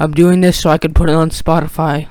I'm doing this so I can put it on Spotify.